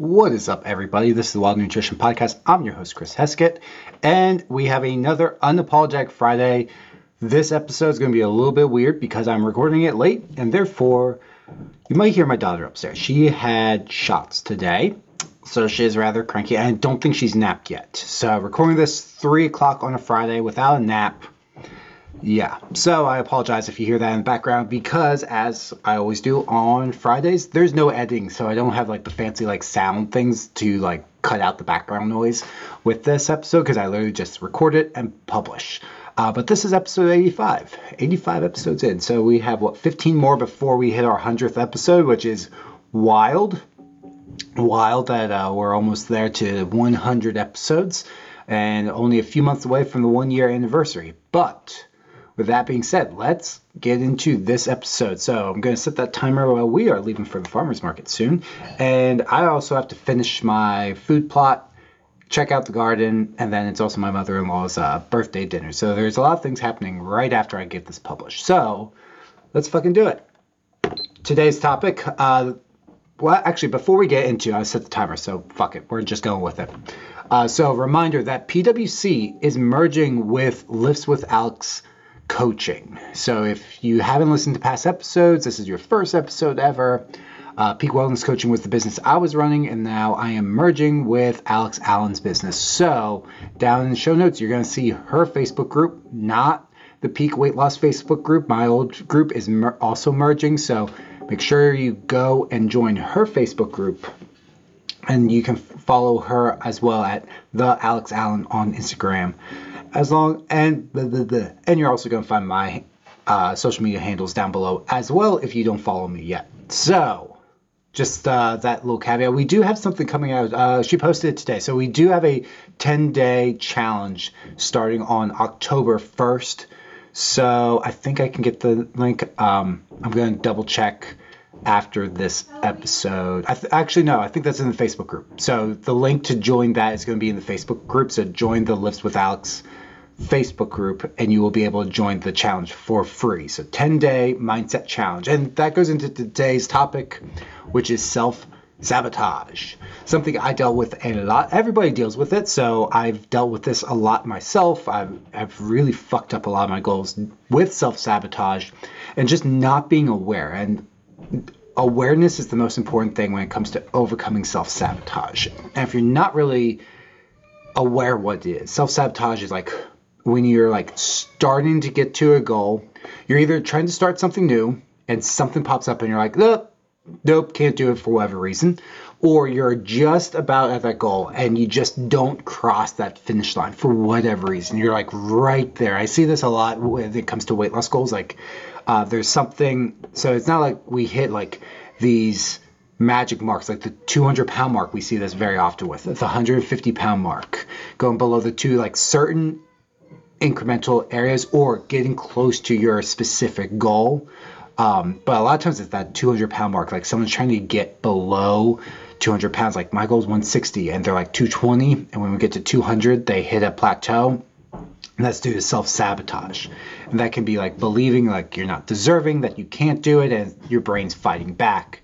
What is up, everybody? This is the Wild Nutrition Podcast. I'm your host, Chris Heskett, and we have another Unapologetic Friday. This episode is going to be a little bit weird because I'm recording it late, and therefore, you might hear my daughter upstairs. She had shots today, so she is rather cranky. I don't think she's napped yet. So, recording this 3 o'clock on a Friday without a nap yeah, so I apologize if you hear that in the background because, as I always do on Fridays, there's no editing, so I don't have like the fancy like sound things to like cut out the background noise with this episode because I literally just record it and publish. Uh, but this is episode 85, 85 episodes in, so we have what 15 more before we hit our 100th episode, which is wild. Wild that uh, we're almost there to 100 episodes and only a few months away from the one year anniversary. But with that being said, let's get into this episode. So I'm going to set that timer while we are leaving for the farmer's market soon. And I also have to finish my food plot, check out the garden, and then it's also my mother in law's uh, birthday dinner. So there's a lot of things happening right after I get this published. So let's fucking do it. Today's topic, uh, well, actually, before we get into, I set the timer, so fuck it, we're just going with it. Uh, so, reminder that PWC is merging with Lifts with Alex coaching. So if you haven't listened to past episodes, this is your first episode ever. Uh, Peak Wellness Coaching was the business I was running, and now I am merging with Alex Allen's business. So down in the show notes, you're going to see her Facebook group, not the Peak Weight Loss Facebook group. My old group is mer- also merging, so make sure you go and join her Facebook group. And you can follow her as well at the Alex Allen on Instagram as long and blah, blah. and you're also going to find my uh, social media handles down below as well if you don't follow me yet. So, just uh, that little caveat. We do have something coming out. Uh, she posted it today. So we do have a 10 day challenge starting on October 1st. So I think I can get the link. Um, I'm going to double check after this episode. Th- actually, no, I think that's in the Facebook group. So the link to join that is going to be in the Facebook group. So join the Lifts with Alex Facebook group and you will be able to join the challenge for free. So 10 day mindset challenge. And that goes into today's topic, which is self sabotage. Something I dealt with a lot. Everybody deals with it. So I've dealt with this a lot myself. I've, I've really fucked up a lot of my goals with self sabotage and just not being aware. And awareness is the most important thing when it comes to overcoming self sabotage. And if you're not really aware what it is, self sabotage is like when you're like starting to get to a goal, you're either trying to start something new and something pops up and you're like, nope, nope, can't do it for whatever reason, or you're just about at that goal and you just don't cross that finish line for whatever reason. You're like right there. I see this a lot when it comes to weight loss goals. Like, uh, there's something, so it's not like we hit like these magic marks, like the 200 pound mark. We see this very often with the 150 pound mark, going below the two, like certain incremental areas or getting close to your specific goal. Um, but a lot of times it's that 200 pound mark. Like someone's trying to get below 200 pounds. Like my goal is 160 and they're like 220. And when we get to 200, they hit a plateau. And that's due to self sabotage. And that can be like believing like you're not deserving, that you can't do it, and your brain's fighting back.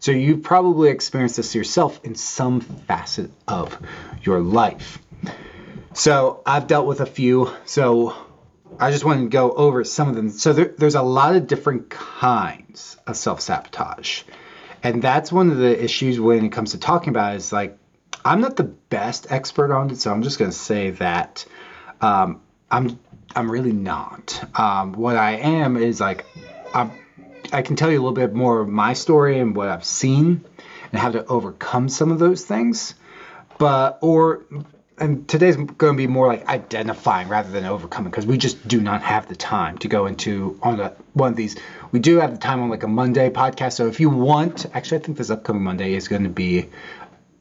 So you've probably experienced this yourself in some facet of your life. So I've dealt with a few. So I just want to go over some of them. So there, there's a lot of different kinds of self sabotage. And that's one of the issues when it comes to talking about it is like, I'm not the best expert on it. So I'm just going to say that um, I'm, I'm really not. Um, what I am is like, I'm, I can tell you a little bit more of my story and what I've seen and how to overcome some of those things. But, or and today's going to be more like identifying rather than overcoming because we just do not have the time to go into on a, one of these. We do have the time on like a Monday podcast. So if you want, actually, I think this upcoming Monday is going to be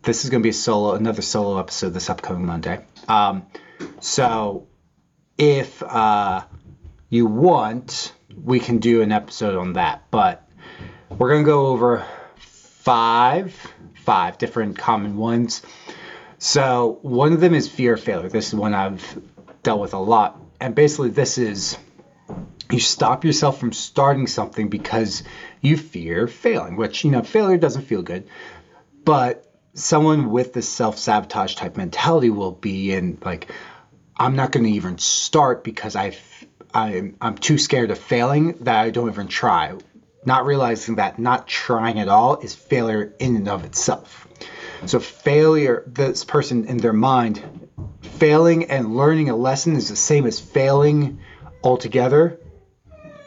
this is going to be a solo, another solo episode this upcoming Monday. Um, so if uh, you want, we can do an episode on that. But we're going to go over five, five different common ones so one of them is fear of failure. This is one I've dealt with a lot. And basically, this is you stop yourself from starting something because you fear failing, which, you know, failure doesn't feel good. But someone with the self sabotage type mentality will be in like, I'm not going to even start because I I'm I'm too scared of failing that I don't even try. Not realizing that not trying at all is failure in and of itself. So failure, this person in their mind, failing and learning a lesson is the same as failing altogether.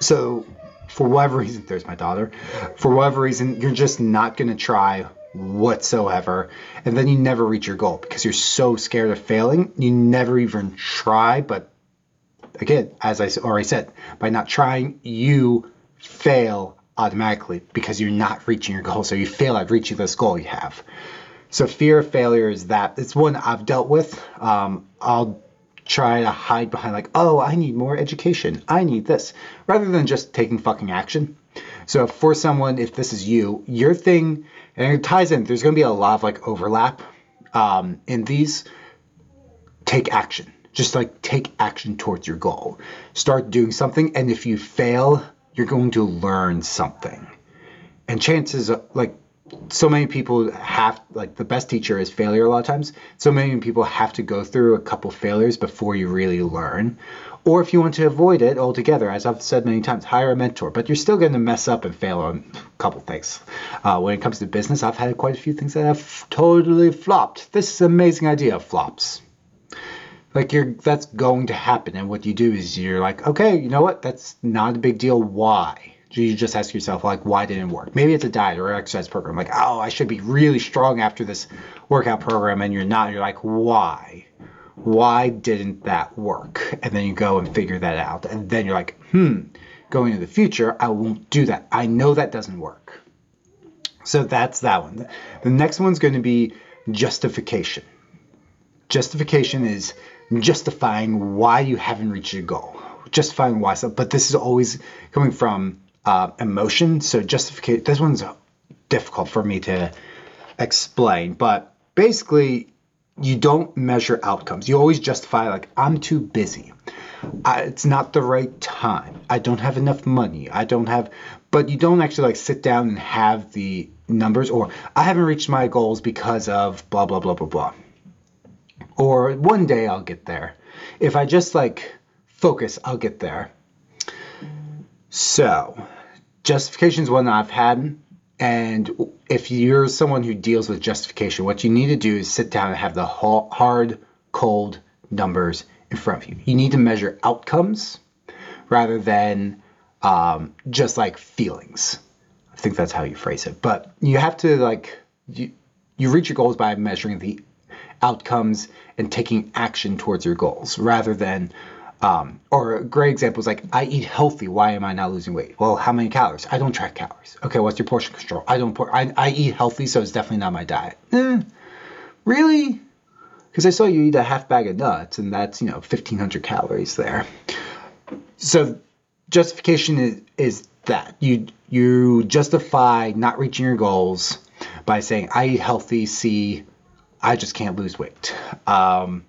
So for whatever reason, there's my daughter. For whatever reason, you're just not going to try whatsoever. And then you never reach your goal because you're so scared of failing. You never even try. But again, as I already said, by not trying, you fail automatically because you're not reaching your goal. So you fail at reaching this goal you have. So fear of failure is that it's one I've dealt with. Um, I'll try to hide behind like, oh, I need more education. I need this, rather than just taking fucking action. So for someone, if this is you, your thing, and it ties in, there's going to be a lot of like overlap um, in these. Take action. Just like take action towards your goal. Start doing something, and if you fail, you're going to learn something. And chances, are, like so many people have like the best teacher is failure a lot of times. So many people have to go through a couple failures before you really learn. Or if you want to avoid it altogether as i've said many times hire a mentor. But you're still going to mess up and fail on a couple things. Uh, when it comes to business i've had quite a few things that have totally flopped. This is an amazing idea flops. Like you're that's going to happen. And what you do is you're like okay you know what? That's not a big deal. Why you just ask yourself like why didn't it work? Maybe it's a diet or exercise program. Like oh i should be really strong after this workout program and you're not. You're like why? Why didn't that work? And then you go and figure that out. And then you're like hmm going into the future i won't do that. I know that doesn't work. So that's that one. The next one's going to be justification. Justification is justifying why you haven't reached your goal. Justifying why so but this is always coming from uh, emotion. So justification. This one's difficult for me to explain, but basically, you don't measure outcomes. You always justify like I'm too busy. I, it's not the right time. I don't have enough money. I don't have, but you don't actually like sit down and have the numbers or I haven't reached my goals because of blah blah blah blah blah. Or one day I'll get there. If I just like focus, I'll get there. So, justification is one that I've had. And if you're someone who deals with justification, what you need to do is sit down and have the hard, cold numbers in front of you. You need to measure outcomes rather than um, just like feelings. I think that's how you phrase it. But you have to like you, you reach your goals by measuring the outcomes and taking action towards your goals rather than um, or a great example is like, I eat healthy. Why am I not losing weight? Well, how many calories? I don't track calories. Okay, what's your portion control? I don't. Por- I, I eat healthy, so it's definitely not my diet. Eh, really? Because I saw you eat a half bag of nuts, and that's you know 1,500 calories there. So justification is is that you you justify not reaching your goals by saying I eat healthy. See, I just can't lose weight. Um,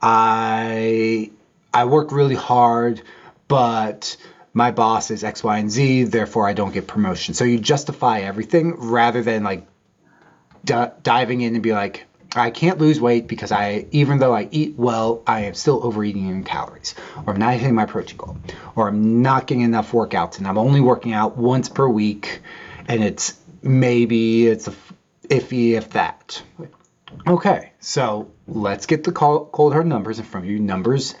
I I work really hard, but my boss is X, Y, and Z, therefore I don't get promotion. So you justify everything rather than like d- diving in and be like, I can't lose weight because I, even though I eat well, I am still overeating in calories, or I'm not hitting my protein goal, or I'm not getting enough workouts, and I'm only working out once per week, and it's maybe it's iffy if that. Okay, so let's get the cold hard numbers in front of you. Numbers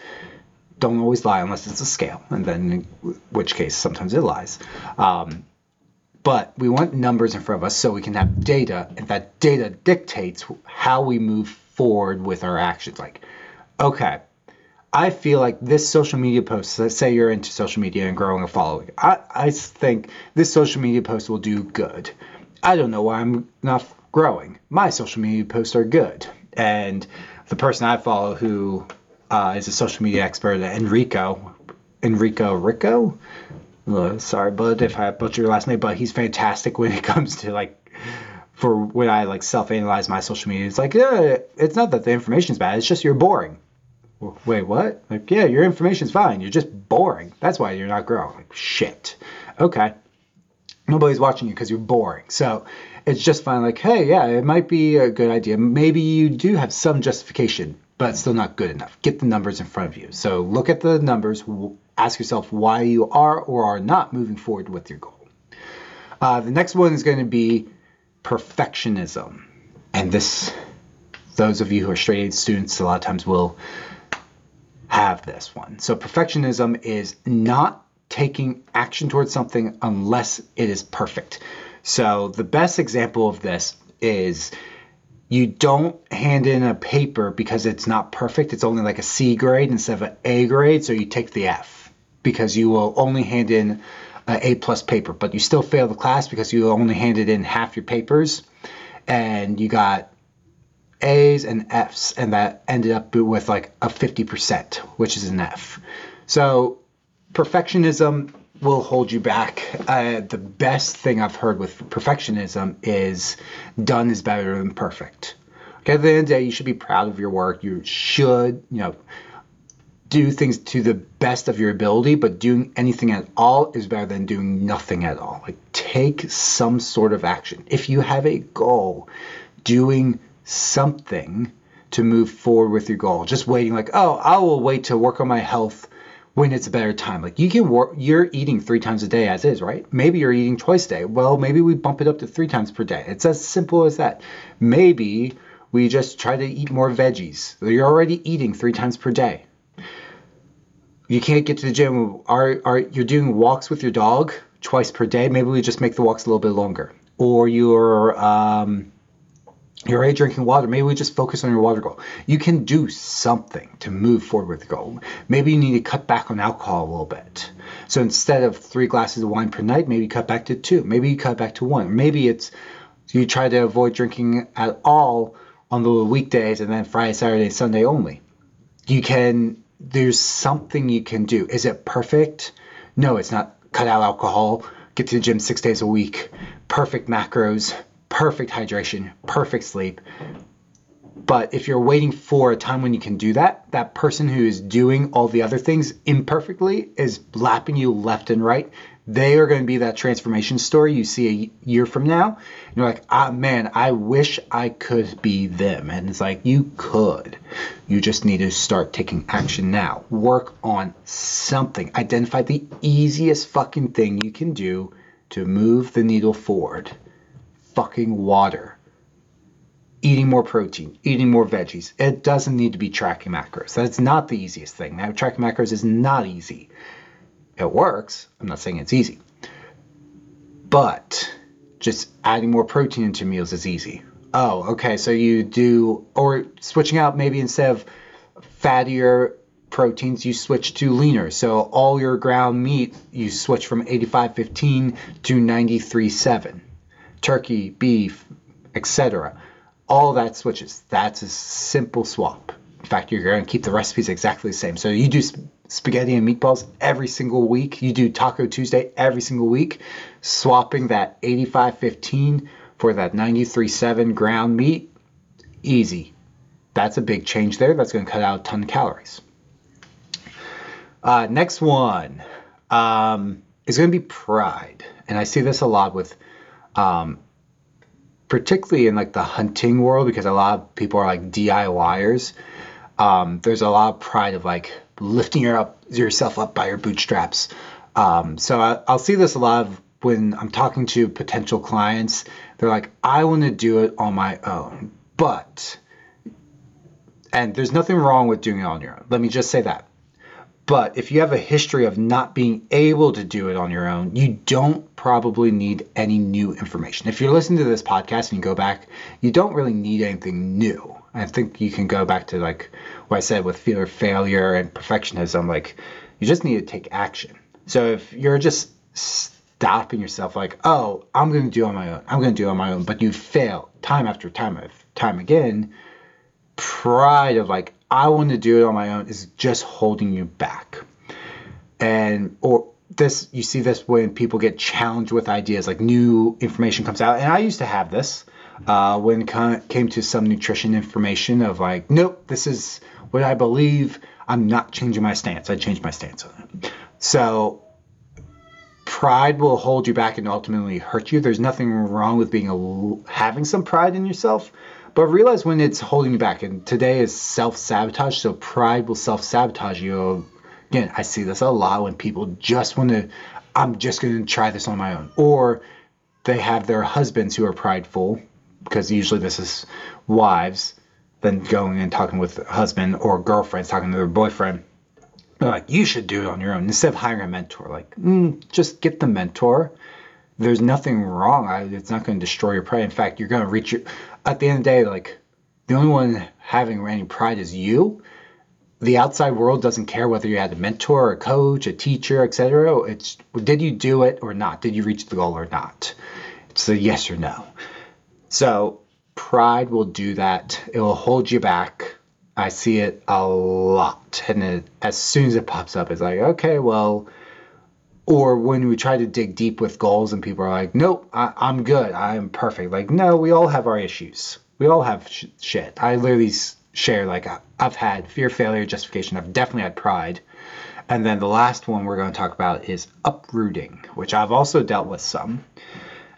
don't always lie unless it's a scale, and then in which case sometimes it lies. Um, but we want numbers in front of us so we can have data, and that data dictates how we move forward with our actions. Like, okay, I feel like this social media post, let's say you're into social media and growing a following, I, I think this social media post will do good. I don't know why I'm not growing. My social media posts are good. And the person I follow who uh, is a social media expert, at Enrico. Enrico Rico? Uh, sorry, bud, if I butcher your last name, but he's fantastic when it comes to like for when I like self-analyze my social media. It's like, yeah, it's not that the information's bad. It's just you're boring. Wait, what? Like, yeah, your information's fine. You're just boring. That's why you're not growing. Like, shit. Okay. nobody's watching you because you're boring. So it's just fine. Like, hey, yeah, it might be a good idea. Maybe you do have some justification, but still not good enough. Get the numbers in front of you. So look at the numbers. Ask yourself why you are or are not moving forward with your goal. Uh, the next one is going to be perfectionism, and this, those of you who are straight A students, a lot of times will have this one. So perfectionism is not taking action towards something unless it is perfect. So the best example of this is you don't hand in a paper because it's not perfect. It's only like a C grade instead of an A grade, so you take the F because you will only hand in an A plus paper, but you still fail the class because you only handed in half your papers and you got A's and F's, and that ended up with like a 50%, which is an F. So perfectionism will hold you back. Uh, the best thing I've heard with perfectionism is done is better than perfect. Okay, at the end of the day, you should be proud of your work. You should, you know, do things to the best of your ability, but doing anything at all is better than doing nothing at all. Like, take some sort of action. If you have a goal, doing something to move forward with your goal. Just waiting, like, oh, I will wait to work on my health when it's a better time. Like you can work, you're eating three times a day as is, right? Maybe you're eating twice a day. Well, maybe we bump it up to three times per day. It's as simple as that. Maybe we just try to eat more veggies. You're already eating three times per day. You can't get to the gym. Are, are you're doing walks with your dog twice per day? Maybe we just make the walks a little bit longer. Or you're um, you're already drinking water. Maybe we just focus on your water goal. You can do something to move forward with the goal. Maybe you need to cut back on alcohol a little bit. So instead of three glasses of wine per night, maybe cut back to two. Maybe you cut back to one. Maybe it's you try to avoid drinking at all on the weekdays and then Friday, Saturday, Sunday only. You can, there's something you can do. Is it perfect? No, it's not. Cut out alcohol, get to the gym six days a week, perfect macros, perfect hydration, perfect sleep. But if you're waiting for a time when you can do that, that person who is doing all the other things imperfectly is lapping you left and right. They are going to be that transformation story you see a year from now. And you're like, ah, man, I wish I could be them. And it's like, you could. You just need to start taking action now. Work on something. Identify the easiest fucking thing you can do to move the needle forward fucking water. Eating more protein, eating more veggies. It doesn't need to be tracking macros. That's not the easiest thing. Now, tracking macros is not easy. It works. I'm not saying it's easy. But just adding more protein into meals is easy. Oh, okay. So you do, or switching out maybe instead of fattier proteins, you switch to leaner. So all your ground meat, you switch from 85.15 to 93.7 turkey, beef, etc. All that switches. That's a simple swap. In fact, you're going to keep the recipes exactly the same. So you do sp- spaghetti and meatballs every single week. You do Taco Tuesday every single week, swapping that 85.15 for that 93.7 ground meat. Easy. That's a big change there. That's going to cut out a ton of calories. Uh, next one um, is going to be pride. And I see this a lot with um, particularly in like the hunting world because a lot of people are like DIYers. Um, there's a lot of pride of like lifting your up yourself up by your bootstraps. Um, so I, I'll see this a lot of when I'm talking to potential clients. They're like, I want to do it on my own, but and there's nothing wrong with doing it on your own. Let me just say that. But if you have a history of not being able to do it on your own, you don't probably need any new information. If you're listening to this podcast and you go back, you don't really need anything new. I think you can go back to like what I said with fear of failure and perfectionism. Like, you just need to take action. So if you're just stopping yourself, like, oh, I'm going to do it on my own, I'm going to do it on my own, but you fail time after time time again, pride of like, I want to do it on my own is just holding you back. And or this you see this when people get challenged with ideas like new information comes out. And i used to have this uh, when it came to some nutrition information of like nope this is what i believe. I'm not changing my stance. I changed my stance on it. So pride will hold you back and ultimately hurt you. There's nothing wrong with being a, having some pride in yourself, but realize when it's holding you back. And today is self sabotage, so pride will self sabotage you. Again, I see this a lot when people just want to, I'm just going to try this on my own. Or they have their husbands who are prideful, because usually this is wives, then going and talking with husband or girlfriends, talking to their boyfriend. They're like, you should do it on your own instead of hiring a mentor. Like, mm, just get the mentor. There's nothing wrong. It's not going to destroy your pride. In fact, you're going to reach your. At the end of the day, like, the only one having any pride is you. The outside world doesn't care whether you had a mentor, a coach, a teacher, etc. It's did you do it or not? Did you reach the goal or not? It's a yes or no. So pride will do that. It will hold you back. I see it a lot. And it, as soon as it pops up, it's like, okay, well, or when we try to dig deep with goals and people are like, nope, I, am good. I'm perfect. Like, no, we all have our issues. We all have sh- shit. I literally share, like, I've had fear, failure, justification. I've definitely had pride. And then the last one we're going to talk about is uprooting, which I've also dealt with some.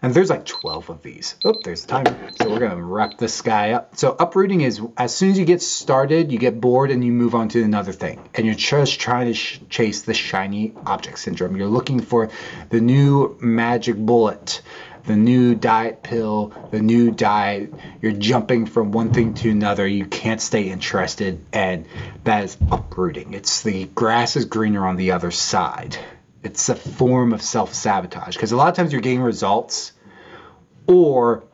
And there's like 12 of these. Oh, there's the timer. So we're to wrap this guy up. So uprooting is as soon as you get started, you get bored and you move on to another thing. And you're just trying to sh- chase the shiny object syndrome. You're looking for the new magic bullet, the new diet pill, the new diet. You're jumping from one thing to another. You can't stay interested. And that is uprooting. It's the grass is greener on the other side it's a form of self sabotage because a lot of times you're getting results or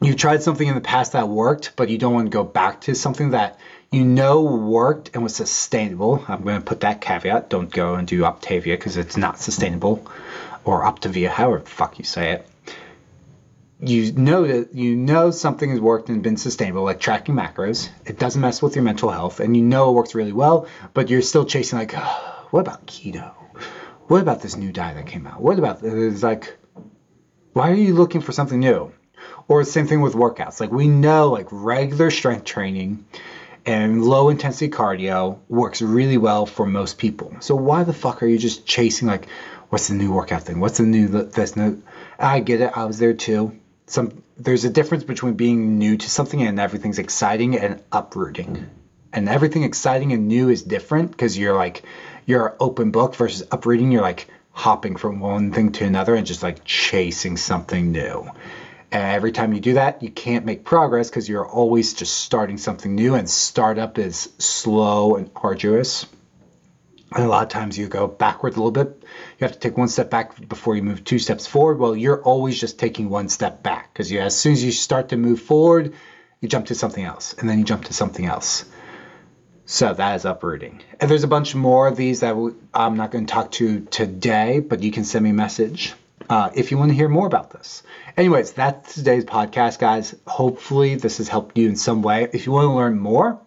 you tried something in the past that worked, but you don't want to go back to something that you know worked and was sustainable. I'm going to put that caveat. Don't go and do Optavia because it's not sustainable or Optavia, however fuck you say it. You know that you know something has worked and been sustainable, like tracking macros. It doesn't mess with your mental health, and you know it works really well, but you're still chasing like, oh, what about keto? What about this new diet that came out? What about it's like, why are you looking for something new? Or same thing with workouts. Like we know like regular strength training and low intensity cardio works really well for most people. So why the fuck are you just chasing like what's the new workout thing? What's the new this new I get it. I was there too. Some there's a difference between being new to something and everything's exciting and uprooting. And everything exciting and new is different because you're like you're open book versus uprooting, you're like hopping from one thing to another and just like chasing something new. And every time you do that, you can't make progress because you're always just starting something new, and startup is slow and arduous. And a lot of times you go backward a little bit. You have to take one step back before you move two steps forward. Well, you're always just taking one step back because as soon as you start to move forward, you jump to something else, and then you jump to something else. So that is uprooting. And there's a bunch more of these that I'm not going to talk to today, but you can send me a message uh, if you want to hear more about this. Anyways, that's today's podcast, guys. Hopefully, this has helped you in some way. If you want to learn more,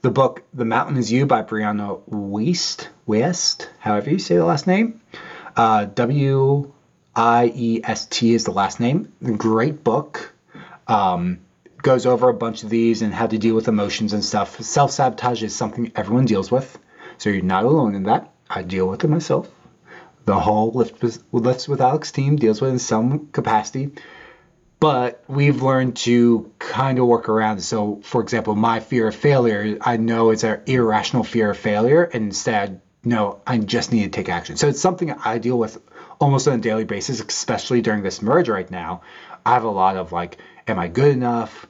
the book The Mountain Is You by Brianna Wiest, West, however you say the last name. Uh, w I E S T is the last name. Great book. Um, goes over a bunch of these and how to deal with emotions and stuff. Self sabotage is something everyone deals with, so you're not alone in that. I deal with it myself. The whole Lift with, Lifts with Alex team deals with it in some capacity, but we've learned to kind of work around. So, for example, my fear of failure, I know it's an irrational fear of failure, and instead, no, I just need to take action. So it's something I deal with almost on a daily basis, especially during this merge right now. I have a lot of like, am I good enough?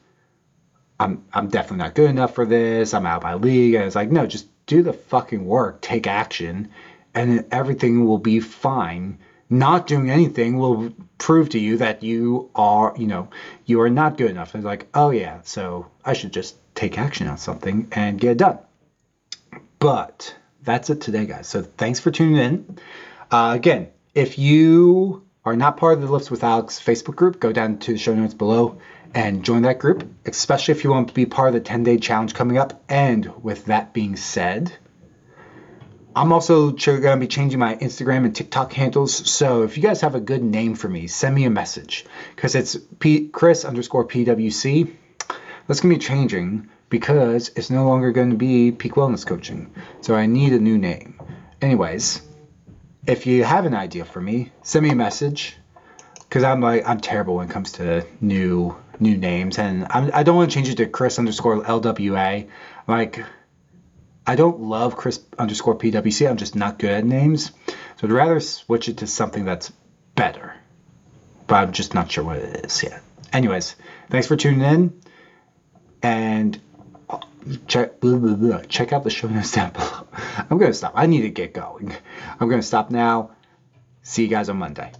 I'm I'm definitely not good enough for this. I'm out of my league. And it's like, no, just do the fucking work, take action, and everything will be fine. Not doing anything will prove to you that you are, you know, you are not good enough. And it's like, oh yeah, so I should just take action on something and get it done. But that's it today, guys. So thanks for tuning in. Uh, again, if you are not part of the Lifts with Alex Facebook group, go down to the show notes below and join that group, especially if you want to be part of the 10 day challenge coming up. And with that being said, I'm also going to be changing my Instagram and TikTok handles. So if you guys have a good name for me, send me a message because it's P- Chris underscore PWC. That's going to be changing because it's no longer going to be Peak Wellness Coaching. So I need a new name. Anyways, if you have an idea for me, send me a message. Because I'm like I'm terrible when it comes to new new names, and I'm, I don't want to change it to Chris underscore LWA. Like I don't love Chris underscore PWC. I'm just not good at names, so I'd rather switch it to something that's better. But I'm just not sure what it is yet. Anyways, thanks for tuning in, and check blah, blah, blah, check out the show notes down below. I'm gonna stop. I need to get going. I'm gonna stop now. See you guys on Monday.